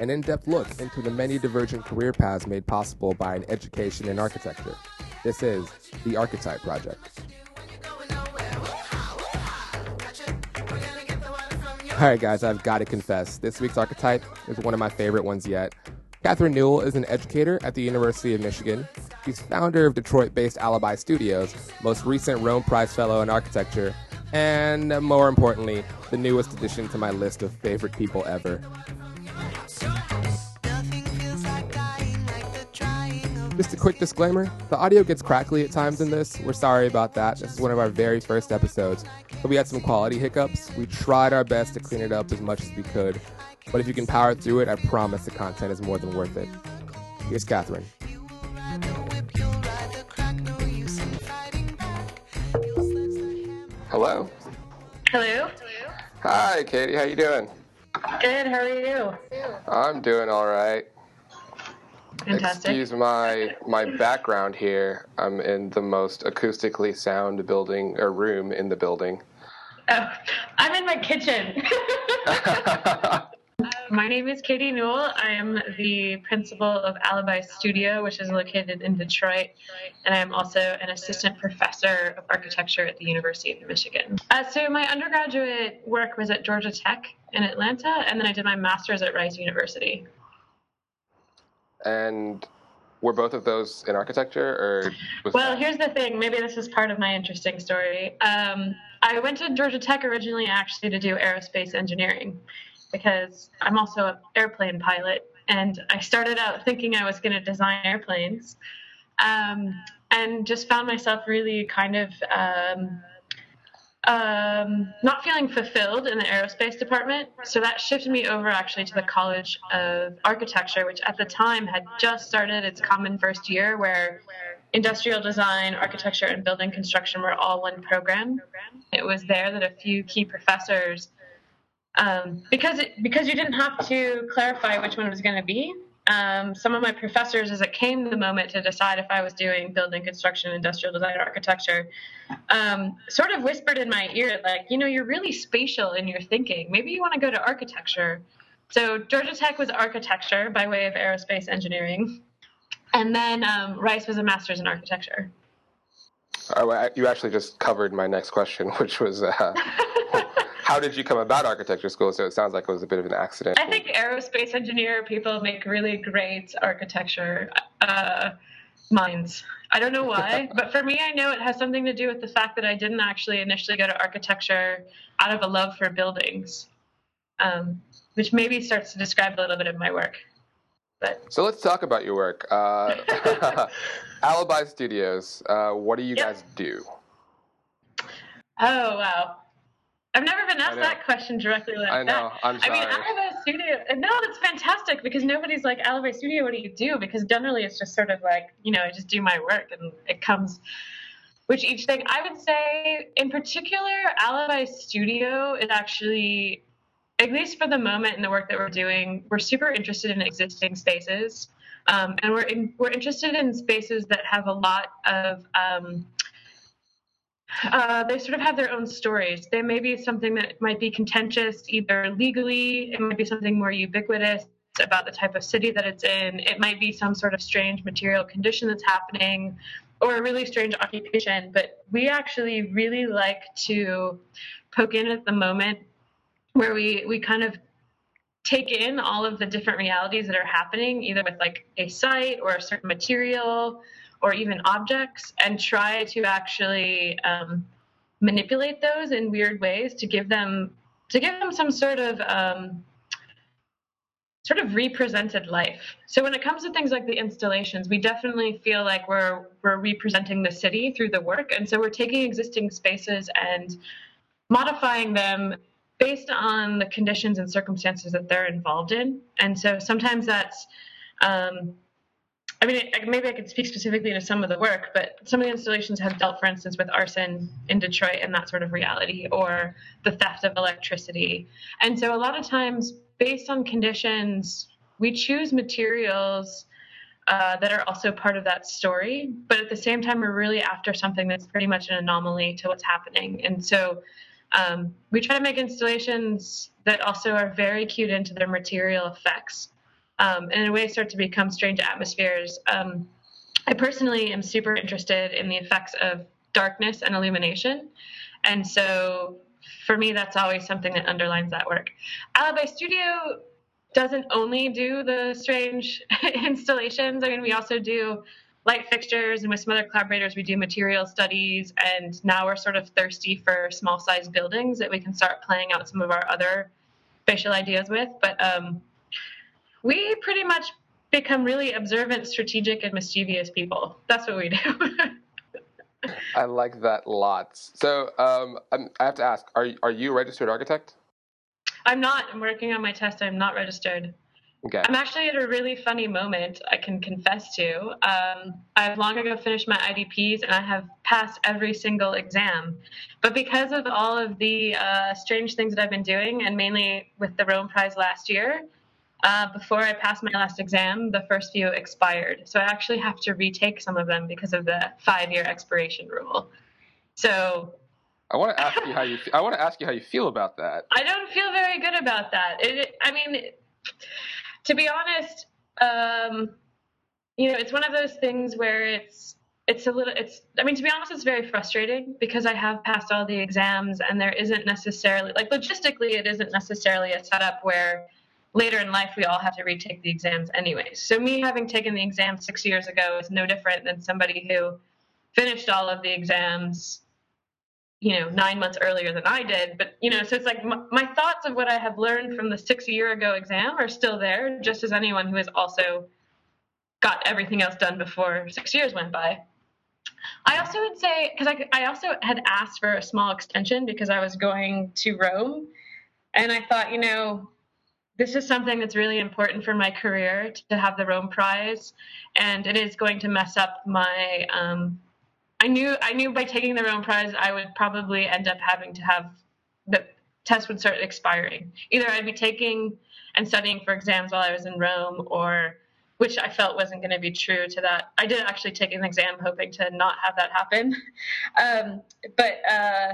an in depth look into the many divergent career paths made possible by an education in architecture. This is the Archetype Project. All right, guys, I've got to confess, this week's archetype is one of my favorite ones yet. Catherine Newell is an educator at the University of Michigan. She's founder of Detroit based Alibi Studios, most recent Rome Prize Fellow in Architecture, and uh, more importantly, the newest addition to my list of favorite people ever. Just a quick disclaimer the audio gets crackly at times in this. We're sorry about that. This is one of our very first episodes. But we had some quality hiccups. We tried our best to clean it up as much as we could. But if you can power through it, I promise the content is more than worth it. Here's Catherine. Hello. Hello. Hi, Catie. How you doing? Good. How are you? I'm doing all right. Fantastic. Excuse my my background here. I'm in the most acoustically sound building or room in the building. Oh, I'm in my kitchen. my name is Catie Newell. I am the principal of Alibi Studio, which is located in Detroit, and I am also an assistant professor of architecture at the University of Michigan. Uh, so my undergraduate work was at Georgia Tech in Atlanta, and then I did my master's at Rice University. And were both of those in architecture, or Well, that- here's the thing. Maybe this is part of my interesting story. Um, I went to Georgia Tech originally actually to do aerospace engineering because I'm also an airplane pilot, and I started out thinking I was going to design airplanes, um, and just found myself really kind of. Um, um, not feeling fulfilled in the aerospace department. So that shifted me over actually to the College of Architecture, which at the time had just started its common first year where industrial design, architecture, and building construction were all one program. It was there that a few key professors, um, because it, because you didn't have to clarify which one was going to be. Um, some of my professors, as it came the moment to decide if I was doing building construction, industrial design, architecture, um, sort of whispered in my ear, like, you know, you're really spatial in your thinking. Maybe you want to go to architecture. So Georgia Tech was architecture by way of aerospace engineering, and then um, Rice was a master's in architecture. Oh, you actually just covered my next question, which was uh, how did you come about architecture school? So it sounds like it was a bit of an accident. I think aerospace engineer people make really great architecture uh, minds. I don't know why, but for me, I know it has something to do with the fact that I didn't actually initially go to architecture out of a love for buildings, um, which maybe starts to describe a little bit of my work. But So let's talk about your work. Uh, Alibi Studios. Uh, what do you Yep. guys do? oh wow, I've never been asked that question directly like I know. that. I'm sorry. I mean, Alibi Studio. No, that's fantastic because nobody's like Alibi Studio. What do you do? Because generally, it's just sort of like you know, I just do my work and it comes. Which each thing I would say, in particular, Alibi Studio is actually, at least for the moment in the work that we're doing, we're super interested in existing spaces, um, and we're in, we're interested in spaces that have a lot of. Um, uh, they sort of have their own stories. They may be something that might be contentious, either legally, it might be something more ubiquitous about the type of city that it's in, it might be some sort of strange material condition that's happening, or a really strange occupation. But we actually really like to poke in at the moment where we, we kind of take in all of the different realities that are happening, either with like a site or a certain material or even objects and try to actually um, manipulate those in weird ways to give them to give them some sort of um, sort of represented life. So when it comes to things like the installations, we definitely feel like we're we're representing the city through the work, and so we're taking existing spaces and modifying them based on the conditions and circumstances that they're involved in. And so sometimes that's um, I mean, maybe I could speak specifically to some of the work, but some of the installations have dealt, for instance, with arson in Detroit and that sort of reality, or the theft of electricity. And so, a lot of times, based on conditions, we choose materials uh, that are also part of that story. But at the same time, we're really after something that's pretty much an anomaly to what's happening. And so, um, we try to make installations that also are very cued into their material effects. Um, and in a way start to become strange atmospheres. Um, I personally am super interested in the effects of darkness and illumination. And so for me, that's always something that underlines that work. Alibi Studio doesn't only do the strange installations. I mean, we also do light fixtures, and with some other collaborators, we do material studies. And now we're sort of thirsty for small sized buildings that we can start playing out some of our other spatial ideas with. But um, we pretty much become really observant, strategic, and mischievous people. That's what we do. I like that lots. So um, i have to ask: Are are you a registered architect? I'm not. I'm working on my test. I'm not registered. Okay. I'm actually at a really funny moment I can confess to. Um, I've long ago finished my IDPs and I have passed every single exam. But because of all of the uh, strange things that I've been doing, and mainly with the Rome Prize last year, uh, before I passed my last exam, the first few expired. So I actually have to retake some of them because of the five year expiration rule. So I want to ask you how you. I want to ask you how you feel about that. I don't feel very good about that. It, I mean, to be honest, um, you know, it's one of those things where it's it's a little it's i mean to be honest it's very frustrating because i have passed all the exams and there isn't necessarily like logistically it isn't necessarily a setup where later in life we all have to retake the exams anyway. so me having taken the exam six years ago is no different than somebody who finished all of the exams you know nine months earlier than i did. But you know so it's like my, my, thoughts of what i have learned from the six year ago exam are still there just as anyone who has also got everything else done before six years went by. I also would say because I, I also had asked for a small extension because i was going to rome. And i thought you know this is something that's really important for my career to have the Rome Prize, and it is going to mess up my um, I knew I knew by taking the Rome Prize, I would probably end up having to have the test would start expiring. Either I'd be taking and studying for exams while I was in Rome, or which I felt wasn't going to be true to that. I did actually take an exam hoping to not have that happen, um, but uh,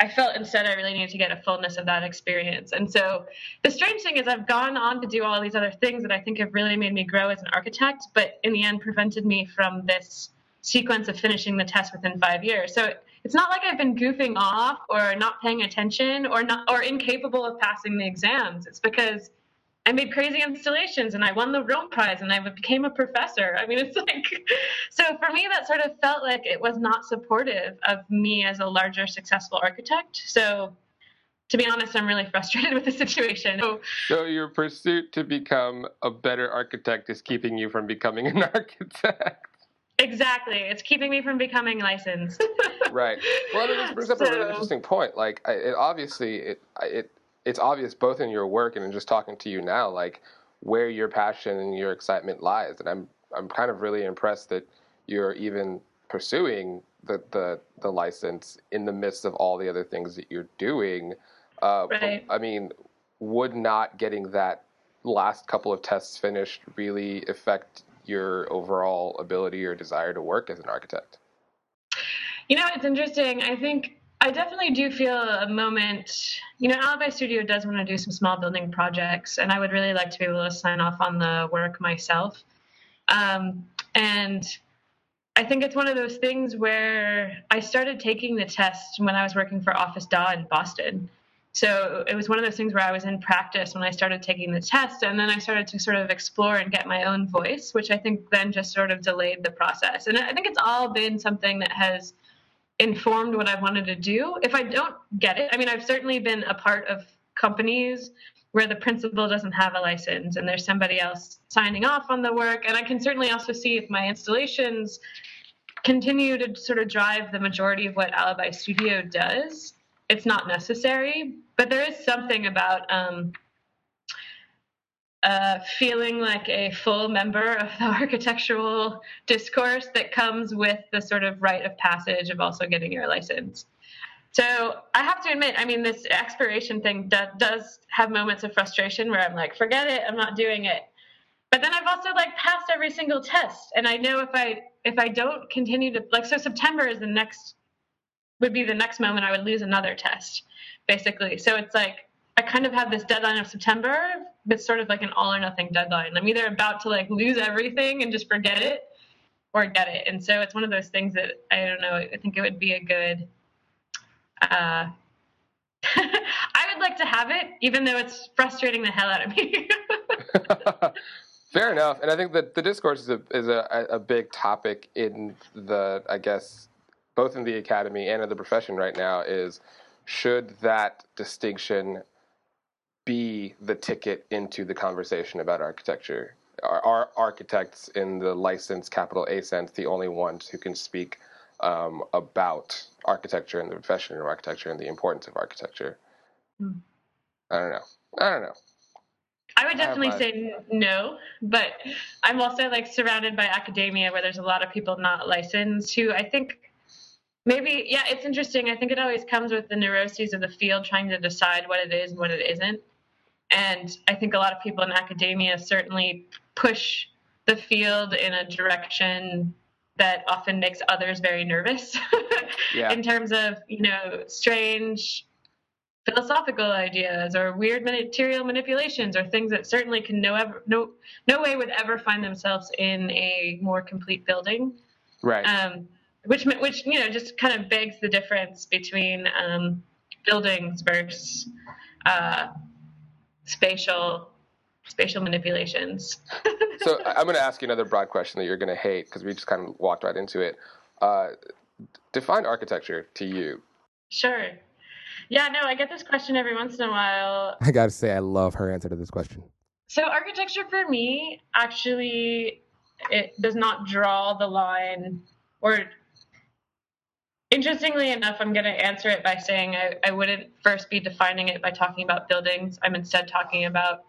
I felt instead I really needed to get a fullness of that experience. And so the strange thing is I've gone on to do all these other things that I think have really made me grow as an architect, but in the end prevented me from this sequence of finishing the test within five years. So it's not like I've been goofing off or not paying attention or not or incapable of passing the exams. It's because I made crazy installations and I won the Rome Prize and I became a professor. I mean, it's like, so for me, that sort of felt like it was not supportive of me as a larger successful architect. So to be honest, I'm really frustrated with the situation. So, so your pursuit to become a better architect is keeping you from becoming an architect. Exactly. It's keeping me from becoming licensed. right. Well, I mean, this brings up so, a really interesting point. Like, it obviously it it it's obvious both in your work and in just talking to you now, like where your passion and your excitement lies. And I'm I'm kind of really impressed that you're even pursuing the the, the license in the midst of all the other things that you're doing. Uh, right. I mean, would not getting that last couple of tests finished really affect your overall ability or desire to work as an architect? You know, it's interesting. I think I definitely do feel a moment. You know, Alibi Studio does want to do some small building projects, and I would really like to be able to sign off on the work myself. Um, and I think it's one of those things where I started taking the test when I was working for Office DA in Boston. So it was one of those things where I was in practice when I started taking the test, and then I started to sort of explore and get my own voice, which I think then just sort of delayed the process. And I think it's all been something that has informed what I wanted to do. If I don't get it, I mean, I've certainly been a part of companies where the principal doesn't have a license and there's somebody else signing off on the work. And I can certainly also see if my installations continue to sort of drive the majority of what Alibi Studio does it's not necessary, but there is something about um, uh, feeling like a full member of the architectural discourse that comes with the sort of rite of passage of also getting your license. So I have to admit, I mean, this expiration thing do, does have moments of frustration where I'm like, forget it, I'm not doing it. But then I've also like passed every single test, and I know if I if I don't continue to like, so September is the next would be the next moment I would lose another test, basically. So it's like I kind of have this deadline of September it's sort of like an all or nothing deadline. I'm either about to like lose everything and just forget it or get it. And so it's one of those things that I don't know, I think it would be a good uh I would like to have it, even though it's frustrating the hell out of me. Fair enough, and I think that the discourse is a is a, a big topic in the I guess both in the academy and in the profession right now is should that distinction be the ticket into the conversation about architecture? Are, are architects in the licensed capital A sense the only ones who can speak um, about architecture and the profession of architecture and the importance of architecture? Hmm. I don't know. I don't know. I would definitely I say no, but I'm also like surrounded by academia where there's a lot of people not licensed who I think maybe yeah, it's interesting. I think it always comes with the neuroses of the field trying to decide what it is and what it isn't. And I think a lot of people in academia certainly push the field in a direction that often makes others very nervous. Yeah. in terms of you know strange philosophical ideas or weird material manipulations or things that certainly can no ever no no way would ever find themselves in a more complete building. Right. Um, which which you know just kind of begs the difference between um, buildings versus uh, spatial spatial manipulations. so I'm going to ask you another broad question that you're going to hate because we just kind of walked right into it. Uh, define architecture to you. Sure. Yeah, no, I get this question every once in a while. I got to say, I love her answer to this question. So architecture for me actually it does not draw the line or Interestingly enough, I'm going to answer it by saying I, I, wouldn't first be defining it by talking about buildings. I'm instead talking about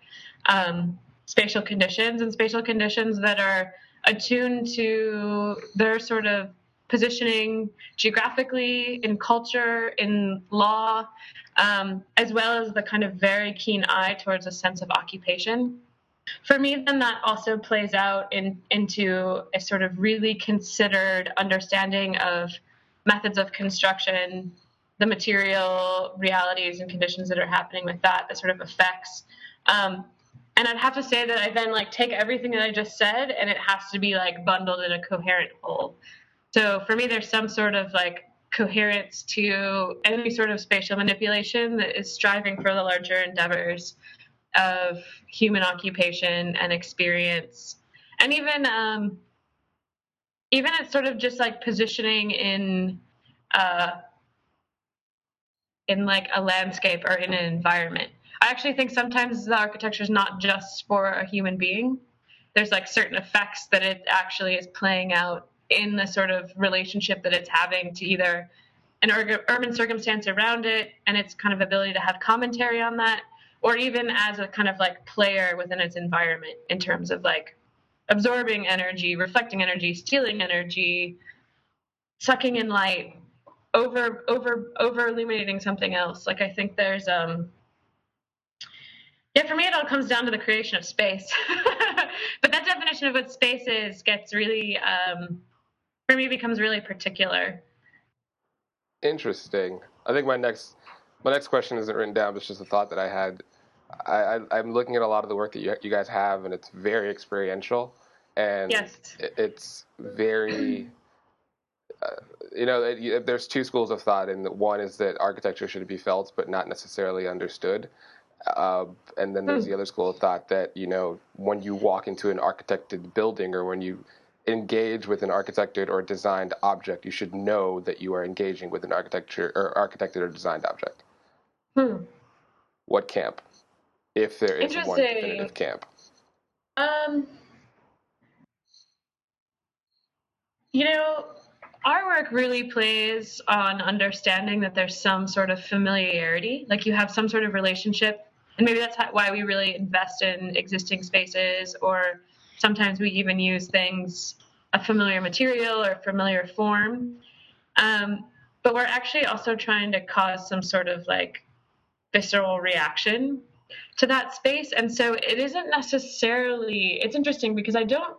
um, spatial conditions and spatial conditions that are attuned to their sort of positioning geographically, in culture, in law, um, as well as the kind of very keen eye towards a sense of occupation. For me, then that also plays out in, into a sort of really considered understanding of methods of construction, the material realities and conditions that are happening with that, that sort of affects. Um, and I'd have to say that I then like take everything that I just said and it has to be like bundled in a coherent whole. So for me, there's some sort of like coherence to any sort of spatial manipulation that is striving for the larger endeavors of human occupation and experience, and even um, even it's sort of just like positioning in uh, in like a landscape or in an environment. I actually think sometimes the architecture is not just for a human being. There's like certain effects that it actually is playing out in the sort of relationship that it's having to either an urban circumstance around it and its kind of ability to have commentary on that, or even as a kind of like player within its environment in terms of like absorbing energy, reflecting energy, stealing energy, sucking in light, over over over illuminating something else. Like I think there's um yeah, for me it all comes down to the creation of space. but that definition of what space is gets really um for me becomes really particular. Interesting. I think my next my next question isn't written down, but it's just a thought that I had. I, I, am looking at a lot of the work that you, you guys have, and it's very experiential and yes. it's very uh, you know it, there's two schools of thought and one is that architecture should be felt but not necessarily understood uh, and then there's hmm. the other school of thought that you know when you walk into an architected building or when you engage with an architected or designed object you should know that you are engaging with an architecture or architected or designed object hmm. what camp if there is one definitive camp um You know, our work really plays on understanding that there's some sort of familiarity, like you have some sort of relationship. And maybe that's why we really invest in existing spaces, or sometimes we even use things, a familiar material or familiar form. Um, but we're actually also trying to cause some sort of like visceral reaction to that space. And so it isn't necessarily, it's interesting because I don't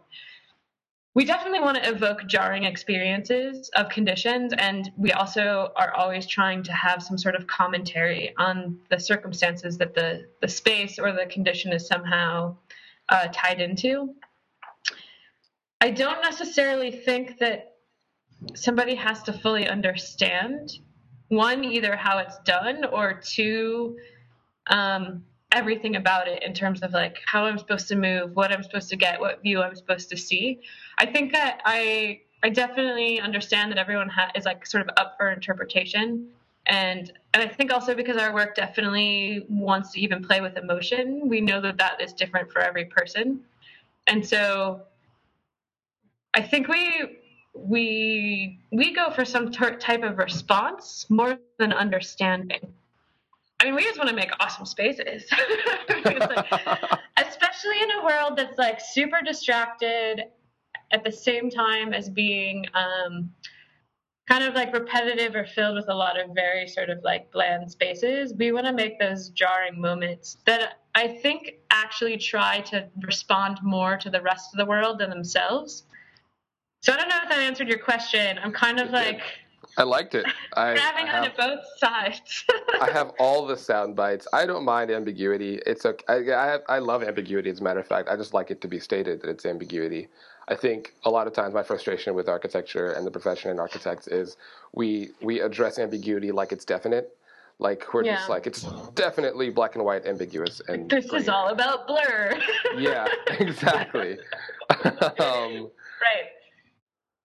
we definitely want to evoke jarring experiences of conditions and we also are always trying to have some sort of commentary on the circumstances that the, the space or the condition is somehow uh, tied into i don't necessarily think that somebody has to fully understand one either how it's done or two um, everything about it in terms of like how I'm supposed to move, what I'm supposed to get, what view I'm supposed to see. I think that I I definitely understand that everyone ha- is like sort of up for interpretation. And, and I think also because our work definitely wants to even play with emotion, we know that that is different for every person. And so I think we we we go for some t- type of response more than understanding. I mean, we just want to make awesome spaces, like, especially in a world that's like super distracted at the same time as being um, kind of like repetitive or filled with a lot of very sort of like bland spaces. We want to make those jarring moments that I think actually try to respond more to the rest of the world than themselves. So I don't know if that answered your question. I'm kind of like I liked it. I, grabbing I onto both sides. I have all the sound bites. I don't mind ambiguity. It's okay. I, I, have, I love ambiguity. As a matter of fact, I just like it to be stated that it's ambiguity. I think a lot of times my frustration with architecture and the profession in architects is we we address ambiguity like it's definite. Like we're yeah. just like it's definitely black and white, ambiguous, and this is all about blur. yeah, exactly. um, right.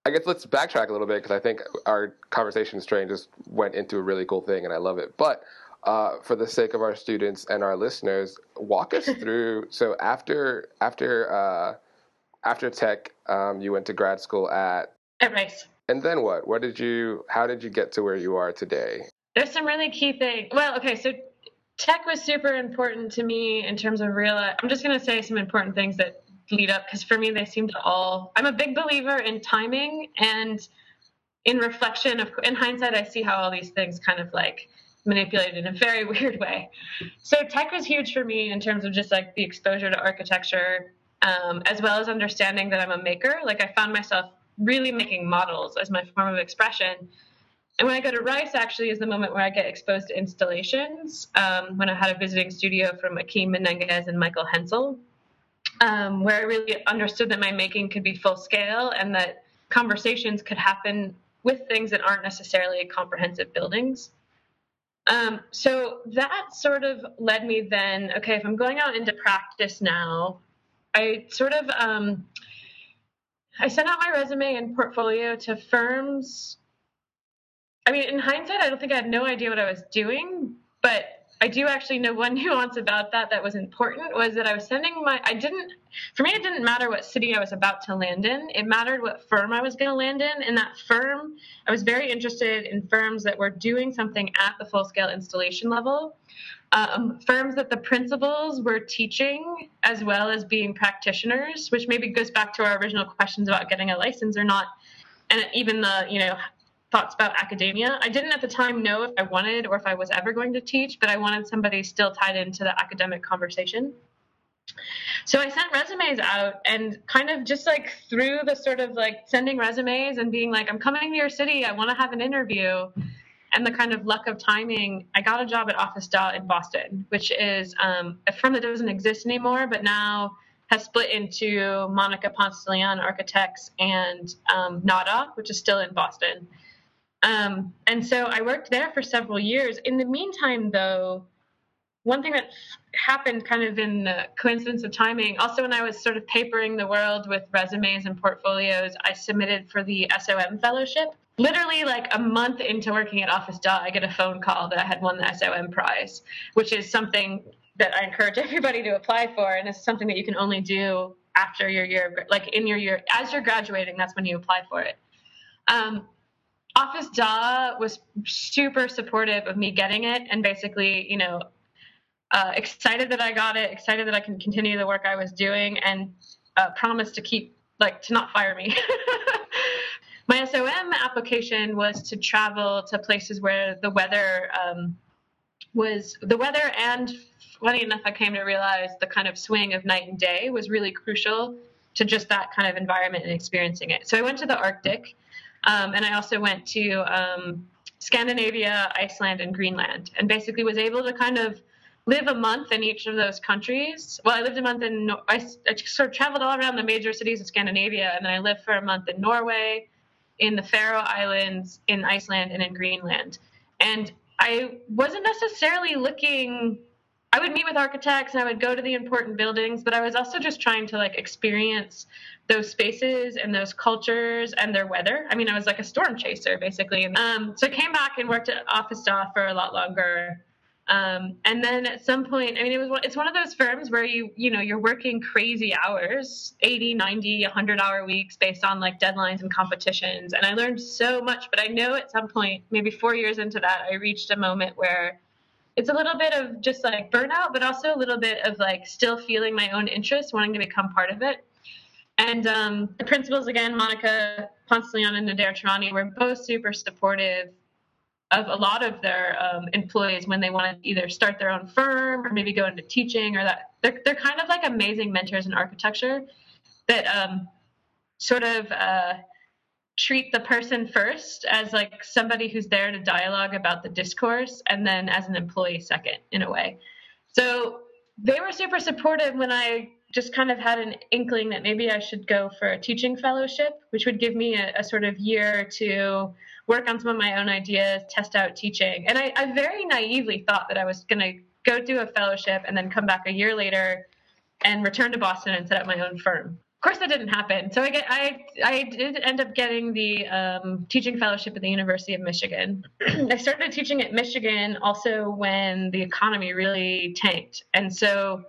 I guess let's backtrack a little bit because I think our conversation strain just went into a really cool thing, and I love it. But uh, for the sake of our students and our listeners, walk us through. So after after uh, after tech, um, you went to grad school at at Rice. And then what? What did you? How did you get to where you are today? There's some really key things. Well, okay, so tech was super important to me in terms of real. I'm just going to say some important things that lead up because for me they seem to all i'm a big believer in timing and in reflection. Of in hindsight i see how all these things kind of like manipulated in a very weird way. So tech was huge for me in terms of just like the exposure to architecture um, as well as understanding that i'm a maker. Like i found myself really making models as my form of expression. And when I go to Rice, actually, is the moment where I get exposed to installations. Um, when I had a visiting studio from Achim Menges and Michael Hensel, um, where I really understood that my making could be full scale and that conversations could happen with things that aren't necessarily comprehensive buildings. Um, so that sort of led me then, okay, if I'm going out into practice now, I sort of um, I sent out my resume and portfolio to firms. I mean, in hindsight, I don't think I had no idea what I was doing, but I do actually know one nuance about that that was important was that I was sending my I didn't for me it didn't matter what city I was about to land in. It mattered what firm I was going to land in. And that firm, I was very interested in firms that were doing something at the full scale installation level. Um, firms that the principals were teaching as well as being practitioners, which maybe goes back to our original questions about getting a license or not, and even the you know thoughts about academia. I didn't at the time know if I wanted or if I was ever going to teach, but I wanted somebody still tied into the academic conversation. So I sent resumes out and kind of just like through the sort of like sending resumes and being like, I'm coming to your city, I want to have an interview. And the kind of luck of timing, I got a job at Office dA in Boston, which is um, a firm that doesn't exist anymore, but now has split into Monica Ponce de Leon Architects and um, NADA, which is still in Boston. Um, and so I worked there for several years. In the meantime, though, one thing that happened kind of in the coincidence of timing, also when I was sort of papering the world with resumes and portfolios, I submitted for the SOM fellowship. Literally, like a month into working at Office dA, I get a phone call that I had won the SOM prize, which is something that I encourage everybody to apply for, and it's something that you can only do after your year, like in your year, as you're graduating, that's when you apply for it. Um, Office dA was super supportive of me getting it and basically, you know, uh, excited that I got it, excited that I can continue the work I was doing, and uh, promised to keep, like, to not fire me. My SOM application was to travel to places where the weather um, was the weather and funny enough, I came to realize the kind of swing of night and day was really crucial to just that kind of environment and experiencing it. So I went to the Arctic, um, and I also went to um, Scandinavia, Iceland, and Greenland, and basically was able to kind of live a month in each of those countries. Well, I lived a month in, I, I sort of traveled all around the major cities of Scandinavia, and then I lived for a month in Norway, in the Faroe Islands, in Iceland, and in Greenland. And I wasn't necessarily looking I would meet with architects and I would go to the important buildings, but I was also just trying to like experience those spaces and those cultures and their weather. I mean, I was like a storm chaser basically. Um, so I came back and worked at Office dA for a lot longer. Um, and then at some point, I mean, it was it's one of those firms where you you know you're working crazy hours, 80, 90, 100 hour weeks based on like deadlines and competitions. And I learned so much. But I know at some point, maybe four years into that, I reached a moment where it's a little bit of just like burnout, but also a little bit of like still feeling my own interest, wanting to become part of it. And um, the principals, again, Monica Ponce-Leon and Nader Tehrani, were both super supportive of a lot of their um, employees when they want to either start their own firm or maybe go into teaching or that. They're, they're kind of like amazing mentors in architecture that um, sort of uh, treat the person first as like somebody who's there to dialogue about the discourse and then as an employee second in a way. So they were super supportive when i just kind of had an inkling that maybe i should go for a teaching fellowship which would give me a, a sort of year to work on some of my own ideas test out teaching. And i, I very naively thought that i was going to go do a fellowship and then come back a year later and return to boston and set up my own firm course that didn't happen. So I get I I did end up getting the um, teaching fellowship at the University of Michigan. I started teaching at Michigan also when the economy really tanked, and so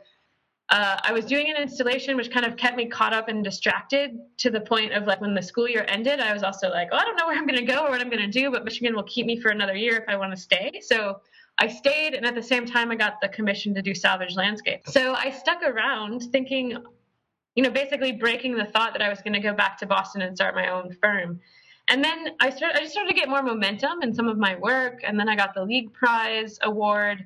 uh, I was doing an installation which kind of kept me caught up and distracted to the point of like when the school year ended, I was also like, oh, I don't know where I'm going to go or what I'm going to do, but Michigan will keep me for another year if I want to stay. So I stayed, and at the same time, I got the commission to do salvage landscape. So I stuck around thinking you know, basically breaking the thought that I was going to go back to Boston and start my own firm. And then I started, I just started to get more momentum in some of my work. And then I got the League Prize award.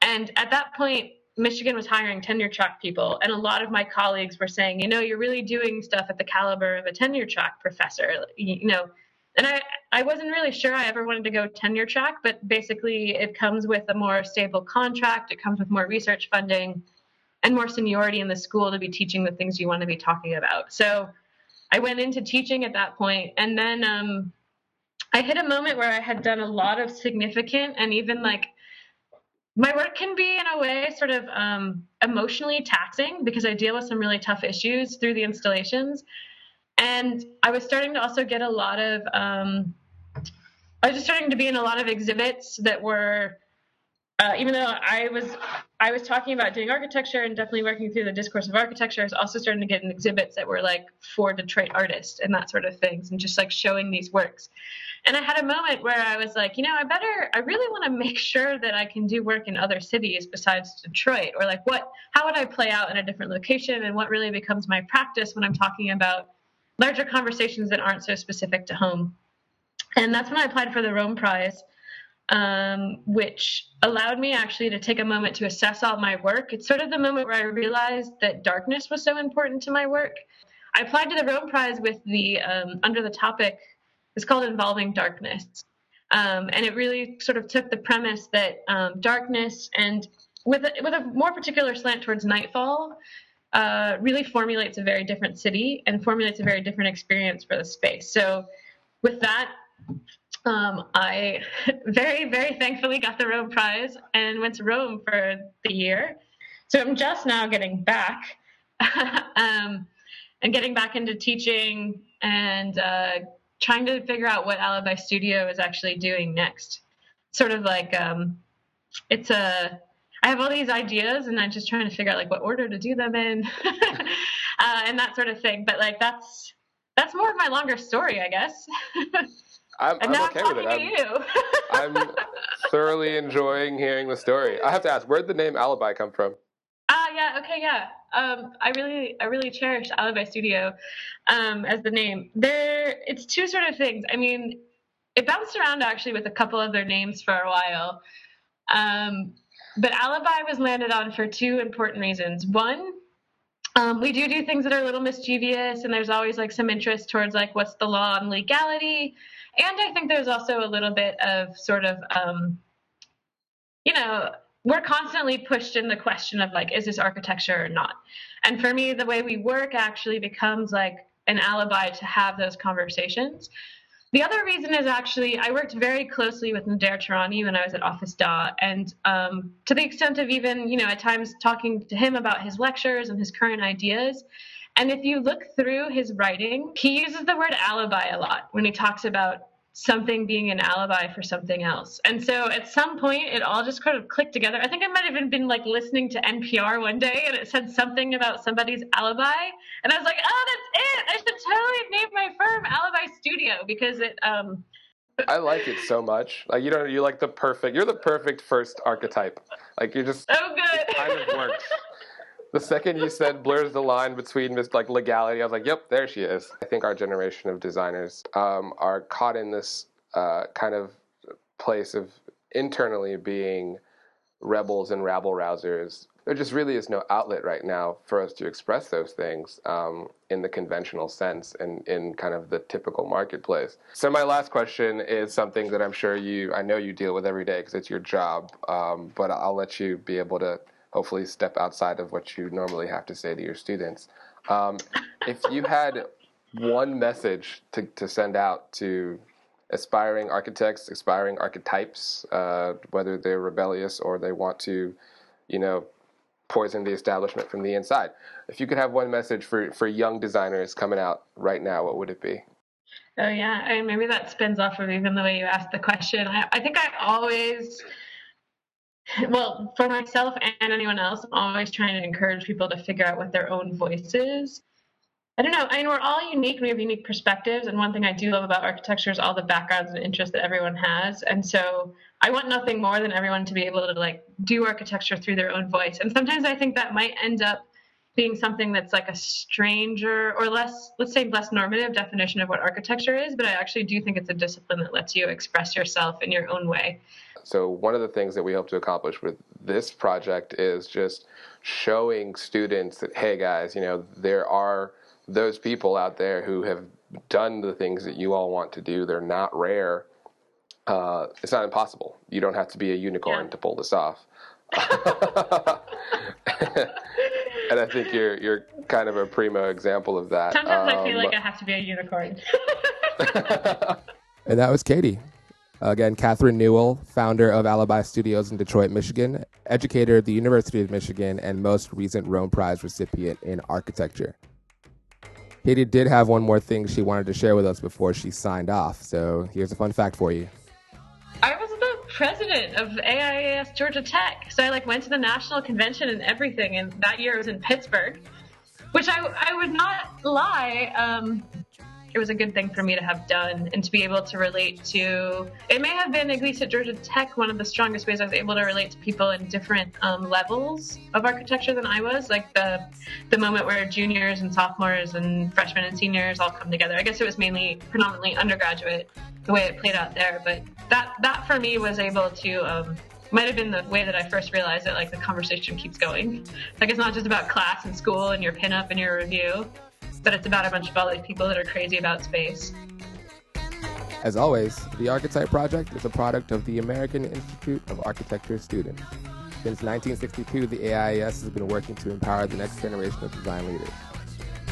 And at that point, Michigan was hiring tenure track people. And a lot of my colleagues were saying, you know, you're really doing stuff at the caliber of a tenure track professor, you know. And I, I wasn't really sure I ever wanted to go tenure track, but basically it comes with a more stable contract, it comes with more research funding and more seniority in the school to be teaching the things you want to be talking about. So I went into teaching at that point, and then um, I hit a moment where I had done a lot of significant and even like my work can be in a way sort of um, emotionally taxing because I deal with some really tough issues through the installations. And I was starting to also get a lot of, um, I was just starting to be in a lot of exhibits that were uh, even though I was I was talking about doing architecture and definitely working through the discourse of architecture, I was also starting to get in exhibits that were like for Detroit artists and that sort of things, and just like showing these works. And I had a moment where I was like, you know, I better, I really want to make sure that I can do work in other cities besides Detroit, or like what, how would I play out in a different location, and what really becomes my practice when I'm talking about larger conversations that aren't so specific to home. And that's when I applied for the Rome Prize um, which allowed me actually to take a moment to assess all my work. It's sort of the moment where I realized that darkness was so important to my work. I applied to the Rome Prize with the um, under the topic. It's called Involving Darkness, um, and it really sort of took the premise that um, darkness and with a, with a more particular slant towards nightfall. Uh, really formulates a very different city and formulates a very different experience for the space. So, with that, um, I very, very thankfully got the Rome Prize and went to Rome for the year. So I'm just now getting back um, and getting back into teaching and uh, trying to figure out what Alibi Studio is actually doing next. Sort of like um, it's a I have all these ideas and I'm just trying to figure out like what order to do them in uh, and that sort of thing. But like that's that's more of my longer story, I guess. I'm, I'm okay with it. I'm, I'm, thoroughly enjoying hearing the story. I have to ask, where'd the name Alibi come from? Ah, uh, yeah, okay, yeah. Um, I really, I really cherish Alibi Studio um, as the name. There, it's two sort of things. I mean, it bounced around actually with a couple of their names for a while. Um, but Alibi was landed on for two important reasons. One, Um, we do do things that are a little mischievous, and there's always like some interest towards like what's the law and legality. And I think there's also a little bit of sort of, um, you know, we're constantly pushed in the question of like, is this architecture or not? And for me, the way we work actually becomes like an alibi to have those conversations. The other reason is actually I worked very closely with Nader Tehrani when I was at Office Da, and um, to the extent of even you know at times talking to him about his lectures and his current ideas. And if you look through his writing, he uses the word alibi a lot when he talks about something being an alibi for something else. And so at some point, it all just kind of clicked together. I think I might have even been like listening to NPR one day and it said something about somebody's alibi. And I was like, oh, that's it. I should totally name my firm Studio because it, um, I like it so much. Like you know, you like the perfect. You're the perfect first archetype. Like you're just. Oh, good. Kind of works. the second you said blurs the line between this like legality, I was like, "Yep, there she is." I think our generation of designers um, are caught in this uh, kind of place of internally being rebels and rabble rousers. There just really is no outlet right now for us to express those things um, in the conventional sense and in kind of the typical marketplace. So my last question is something that I'm sure you, I know you deal with every day because it's your job, um, but I'll let you be able to hopefully step outside of what you normally have to say to your students. Um, if you had one message to, to send out to aspiring architects, aspiring archetypes, uh, whether they're rebellious or they want to, you know, poison the establishment from the inside. If you could have one message for, for young designers coming out right now, what would it be? Oh yeah, I mean, maybe that spins off of even the way you asked the question. I, I think I always well, for myself and anyone else, I'm always trying to encourage people to figure out what their own voice is. I don't know. I mean, we're all unique. We have unique perspectives. And one thing I do love about architecture is all the backgrounds and interests that everyone has. And so I want nothing more than everyone to be able to like do architecture through their own voice. And sometimes I think that might end up being something that's like a stranger or less, let's say, less normative definition of what architecture is. But I actually do think it's a discipline that lets you express yourself in your own way. So one of the things that we hope to accomplish with this project is just showing students that, hey guys, you know, there are those people out there who have done the things that you all want to do. They're not rare. Uh, it's not impossible. You don't have to be a unicorn yeah. to pull this off. and I think you're you're kind of a primo example of that. Sometimes um, I feel like um, I have to be a unicorn. and that was Catie. Again, Catherine Newell, founder of Alibi Studios in Detroit, Michigan, educator at the University of Michigan, and most recent Rome Prize recipient in architecture. Catie did have one more thing she wanted to share with us before she signed off, so here's a fun fact for you. I was the president of AIAS Georgia Tech, so I like went to the national convention and everything, and that year it was in Pittsburgh, which I, I would not lie. Um, it was a good thing for me to have done and to be able to relate to. It may have been, at least at Georgia Tech, one of the strongest ways I was able to relate to people in different um, levels of architecture than I was. Like the the moment where juniors and sophomores and freshmen and seniors all come together. I guess it was mainly predominantly undergraduate the way it played out there, but that that for me was able to. Um, might have been the way that I first realized that like the conversation keeps going. Like it's not just about class and school and your pinup and your review but it's about a bunch of all these people that are crazy about space. As always, the Archetype Project is a product of the American Institute of Architecture students. Since 1962, the AIAS has been working to empower the next generation of design leaders.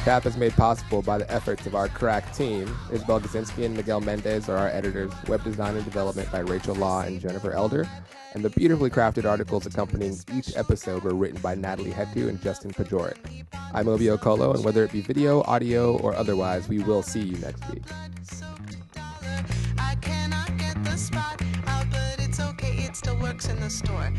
CAP is made possible by the efforts of our crack team. Isabel Gazinski and Miguel Mendez are our editors, web design and development by Rachel Law and Jennifer Elder, and the beautifully crafted articles accompanying each episode were written by Natalie Hetu and Justin Pajorik. I'm Obi Okolo, and whether it be video, audio, or otherwise, we will see you next week. Spot but it's okay, it still works in the store.